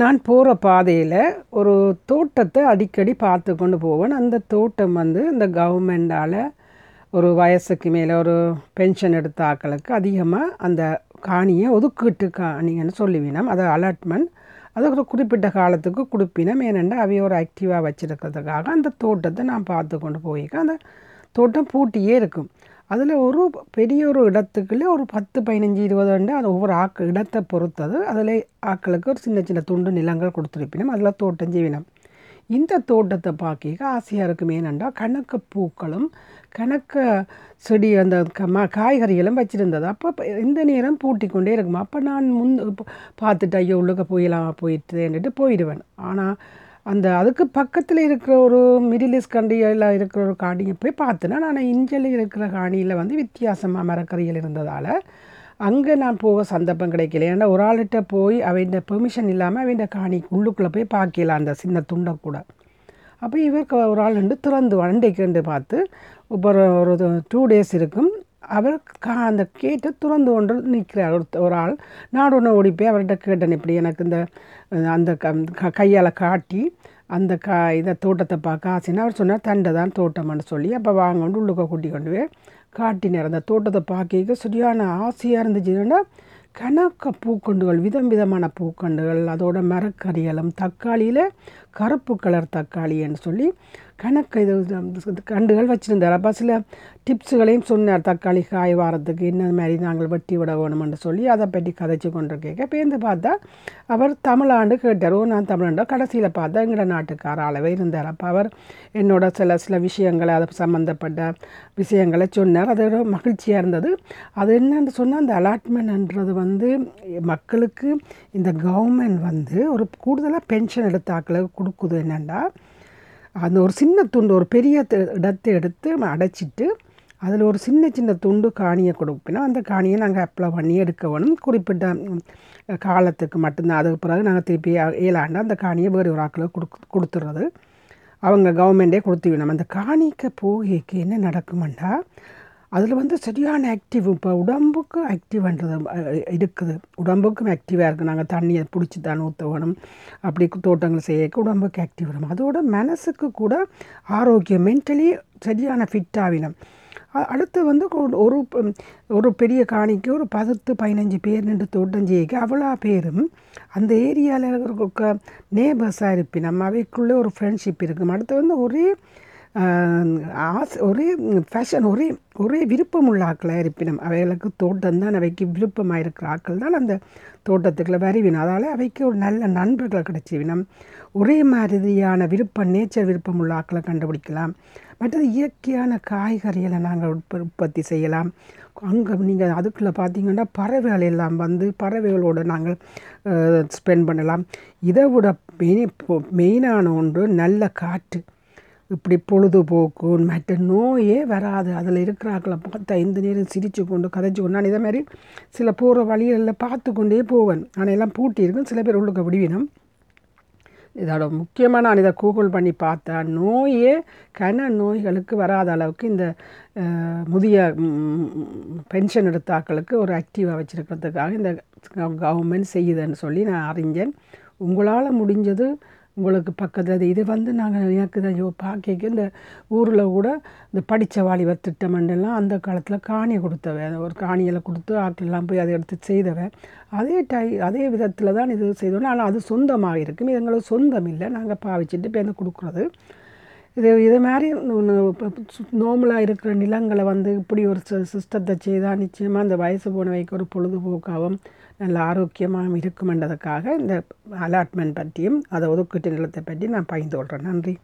நான் போகிற பாதையில் ஒரு தோட்டத்தை அடிக்கடி பார்த்து கொண்டு போவேன். அந்த தோட்டம் வந்து இந்த கவர்மெண்டால் ஒரு வயசுக்கு மேலே ஒரு பென்ஷன் எடுத்த ஆக்களுக்கு அதிகமாக அந்த காணியை ஒதுக்கீட்டு காணின்னு சொல்லுவினோம் அதை அலாட்மெண்ட். அது ஒரு குறிப்பிட்ட காலத்துக்கு கொடுப்பினோம். ஏனென்றால் அவைய ஒரு ஆக்டிவாக வச்சுருக்கிறதுக்காக அந்த தோட்டத்தை நான் பார்த்து கொண்டு போயிருக்கேன். அந்த தோட்டம் பூட்டியே இருக்கும். அதில் ஒரு பெரிய ஒரு இடத்துக்குள்ளே ஒரு பத்து பதினஞ்சு இருபது ஆண்டு அது ஒவ்வொரு ஆக்கு இடத்தை பொறுத்தது. அதில் ஆக்களுக்கு ஒரு சின்ன சின்ன துண்டு நிலங்கள் கொடுத்துருப்பினோம் அதில் தோட்டம் செய்வினம். இந்த தோட்டத்தை பார்க்க ஆசையாக இருக்கும் ஏனென்றால் கணக்க பூக்களும் கணக்க செடி அந்த க ம காய்கறிகளும் வச்சுருந்தது. அப்போ இந்த நேரம் பூட்டி கொண்டே இருக்குமா? அப்போ நான் முன் பார்த்துட்டு ஐயோ உள்ளுக்க போயிடலாம் போயிட்டுன்னுட்டு போயிடுவேன். ஆனால் அந்த அதுக்கு பக்கத்தில் இருக்கிற ஒரு மிடில் ஈஸ்ட் கண்ட்ரியில் இருக்கிற ஒரு காணியை போய் பார்த்தேன்னா நான் இஞ்சல் இருக்கிற காணியில் வந்து வித்தியாசமாக மரக்கறிகள் இருந்ததால் அங்கே நான் போக சந்தர்ப்பம் கிடைக்கல. ஏன்னா ஒரு ஆள்கிட்ட போய் அவன் பெர்மிஷன் இல்லாமல் அவன் காணி உள்ளுக்குள்ளே போய் பார்க்கலாம் அந்த சின்ன துண்டை கூட. அப்போ இவர் ஒரு ஆள் ரெண்டு திறந்து வண்டைக்கு பார்த்து இப்போ ஒரு ஒரு டூ டேஸ் இருக்கும். அவர் கா அந்த கேட்டை துறந்து கொண்டு நிற்கிறார். ஒரு ஒரு ஆள் நான் ஒன்று ஓடி போய் அவர்கிட்ட கேட்டேன் இப்படி எனக்கு இந்த அந்த க கையால் காட்டி அந்த கா இதை தோட்டத்தை பார்க்க ஆசைன்னு அவர் சொன்னார் தண்டை தான் தோட்டம்னு சொல்லி அப்போ வாங்க உள்ளுக்க கூட்டி கொண்டு போய் காட்டினார். அந்த தோட்டத்தை பார்க்க சரியான ஆசையாக இருந்துச்சுன்னா கணக்க பூக்கண்டுகள் விதம் விதமான பூக்கண்டுகள் அதோட மரக்கறிகளும் தக்காளியில் கருப்பு கலர் தக்காளின்னு சொல்லி கணக்கு இது கண்டுகள் வச்சுருந்தார். அப்போ சில டிப்ஸுகளையும் சொன்னார். தக்காளி காய் வாரத்துக்கு என்ன மாதிரி நாங்கள் வெட்டி விட வேணுமென்று சொல்லி அதை பற்றி கதைச்சு கொண்டு கேட்க பேருந்து பார்த்தா அவர் தமிழாண்டு கேட்டார். ஓ நான் தமிழாண்டோ கடைசியில் பார்த்தா எங்களோட நாட்டுக்கார அளவே இருந்தார். அப்போ அவர் என்னோட சில சில விஷயங்களை அதை சம்மந்தப்பட்ட விஷயங்களை சொன்னார். அதோட மகிழ்ச்சியாக இருந்தது. அது என்னன்னு சொன்னால் அந்த அலாட்மெண்ட்ன்றது வந்து வந்து மக்களுக்கு இந்த கவர்மெண்ட் வந்து ஒரு கூடுதலாக பென்ஷன் எடுத்த ஆக்களுக்கு கொடுக்குது என்னென்னா அந்த ஒரு சின்ன துண்டு ஒரு பெரிய இடத்தை எடுத்து அடைச்சிட்டு அதில் ஒரு சின்ன சின்ன துண்டு காணியை கொடுப்பினா அந்த காணியை நாங்கள் அப்ளை பண்ணி எடுக்க வேணும். குறிப்பிட்ட காலத்துக்கு மட்டும்தான். அதுக்கு பிறகு நாங்கள் திருப்பி ஏழாண்டு அந்த காணியை வேறு ஒரு ஆக்களுக்கு கொடுக்கு கொடுத்துட்றது அவங்க கவர்மெண்ட்டே கொடுத்து விடணும். அந்த காணிக்க போகைக்கு என்ன நடக்குமெண்டா? அதில் வந்து சரியான ஆக்டிவ் இப்போ உடம்புக்கு ஆக்டிவ்ன்றது இருக்குது. உடம்புக்கும் ஆக்டிவாக இருக்குது நாங்கள் தண்ணியை பிடிச்சி தான் ஊற்ற வேணும் அப்படி தோட்டங்கள் செய்யக்க உடம்புக்கு ஆக்டிவ் வரும். அதோட மனசுக்கு கூட ஆரோக்கியம் மென்டலி சரியான ஃபிட் அடுத்து வந்து ஒரு ஒரு பெரிய காணிக்கு ஒரு பத்து பதினஞ்சு பேர் நின்று தோட்டம் செய்ய அவ்வளோ பேரும் அந்த ஏரியாவில் இருக்க நேபர்ஸாக இருப்பினம் அவைக்குள்ளே ஒரு ஃப்ரெண்ட்ஷிப் இருக்கும். அடுத்து வந்து ஒரே ஆசை ஒரே ஃபேஷன் ஒரே ஒரே விருப்பம் உள்ள ஆக்களாக இருப்பினம். அவைகளுக்கு தோட்டம் தான் அவைக்கு விருப்பமாக இருக்கிற ஆக்கள் தான் அந்த தோட்டத்துக்குள்ள வருவினம். அதால் அவைக்கு ஒரு நல்ல நண்பர்கள் கிடச்சிவினம். ஒரே மாதிரியான விருப்பம் நேச்சர் விருப்பம் உள்ள ஆக்களை கண்டுபிடிக்கலாம். மற்றது இயற்கையான காய்கறிகளை நாங்கள் உற்ப உற்பத்தி செய்யலாம். அங்கே நீங்கள் அதுக்குள்ளே பார்த்தீங்கன்னா பறவைகள் எல்லாம் வந்து பறவைகளோடு நாங்கள் ஸ்பெண்ட் பண்ணலாம். இதை விட மெயின் மெயினான ஒன்று நல்ல காற்று. இப்படி பொழுதுபோக்கு மற்ற நோயே வராது. அதில் இருக்கிறாக்களை பார்த்து ஐந்து நேரம் சிரித்து கொண்டு கதைச்சு கொண்டு நான் இதே மாதிரி சில போகிற வழிகளில் பார்த்து கொண்டே போவேன். ஆனால் எல்லாம் பூட்டி சில பேர் உள்ளுக்க விடுவினம். இதோட முக்கியமாக நான் இதை கூகுள் பண்ணி பார்த்தேன். நோயே கன நோய்களுக்கு வராத அளவுக்கு இந்த முதிய பென்ஷன் எடுத்தாக்களுக்கு ஒரு ஆக்டிவாக வச்சுருக்கிறதுக்காக இந்த கவர்மெண்ட் செய்யுதுன்னு சொல்லி நான் அறிஞ்சேன். உங்களால் முடிஞ்சது உங்களுக்கு பக்கத்தில் இது வந்து நாங்கள் எனக்கு தான் பார்க்க இந்த ஊரில் கூட இந்த படித்த வாலிபர் திட்டமண்டெல்லாம் அந்த காலத்தில் காணி கொடுத்தவன். ஒரு காணியில் கொடுத்து ஆட்கள்லாம் போய் அதை எடுத்து செய்தவன். அதே டை அதே விதத்தில் தான் இது செய்தோம் ஆனால் அது சொந்தமாக இருக்கும். இது எங்களுக்கு சொந்தம் இல்லை. நாங்கள் பாவிச்சுட்டு இப்போ கொடுக்குறது. இது இது மாதிரி நோம்பலாக இருக்கிற நிலங்களை வந்து இப்படி ஒரு சிஸ்டத்தை செய்தால் நிச்சயமாக அந்த வயசு போனவைக்கு ஒரு பொழுதுபோக்காகவும் நல்ல ஆரோக்கியமாகவும் இருக்குமென்றதுக்காக இந்த அலாட்மெண்ட் பற்றியும் அதை ஒதுக்கீட்டு நிலத்தை பற்றி நான் பகிர்ந்து கொள்கிறேன் நன்றி.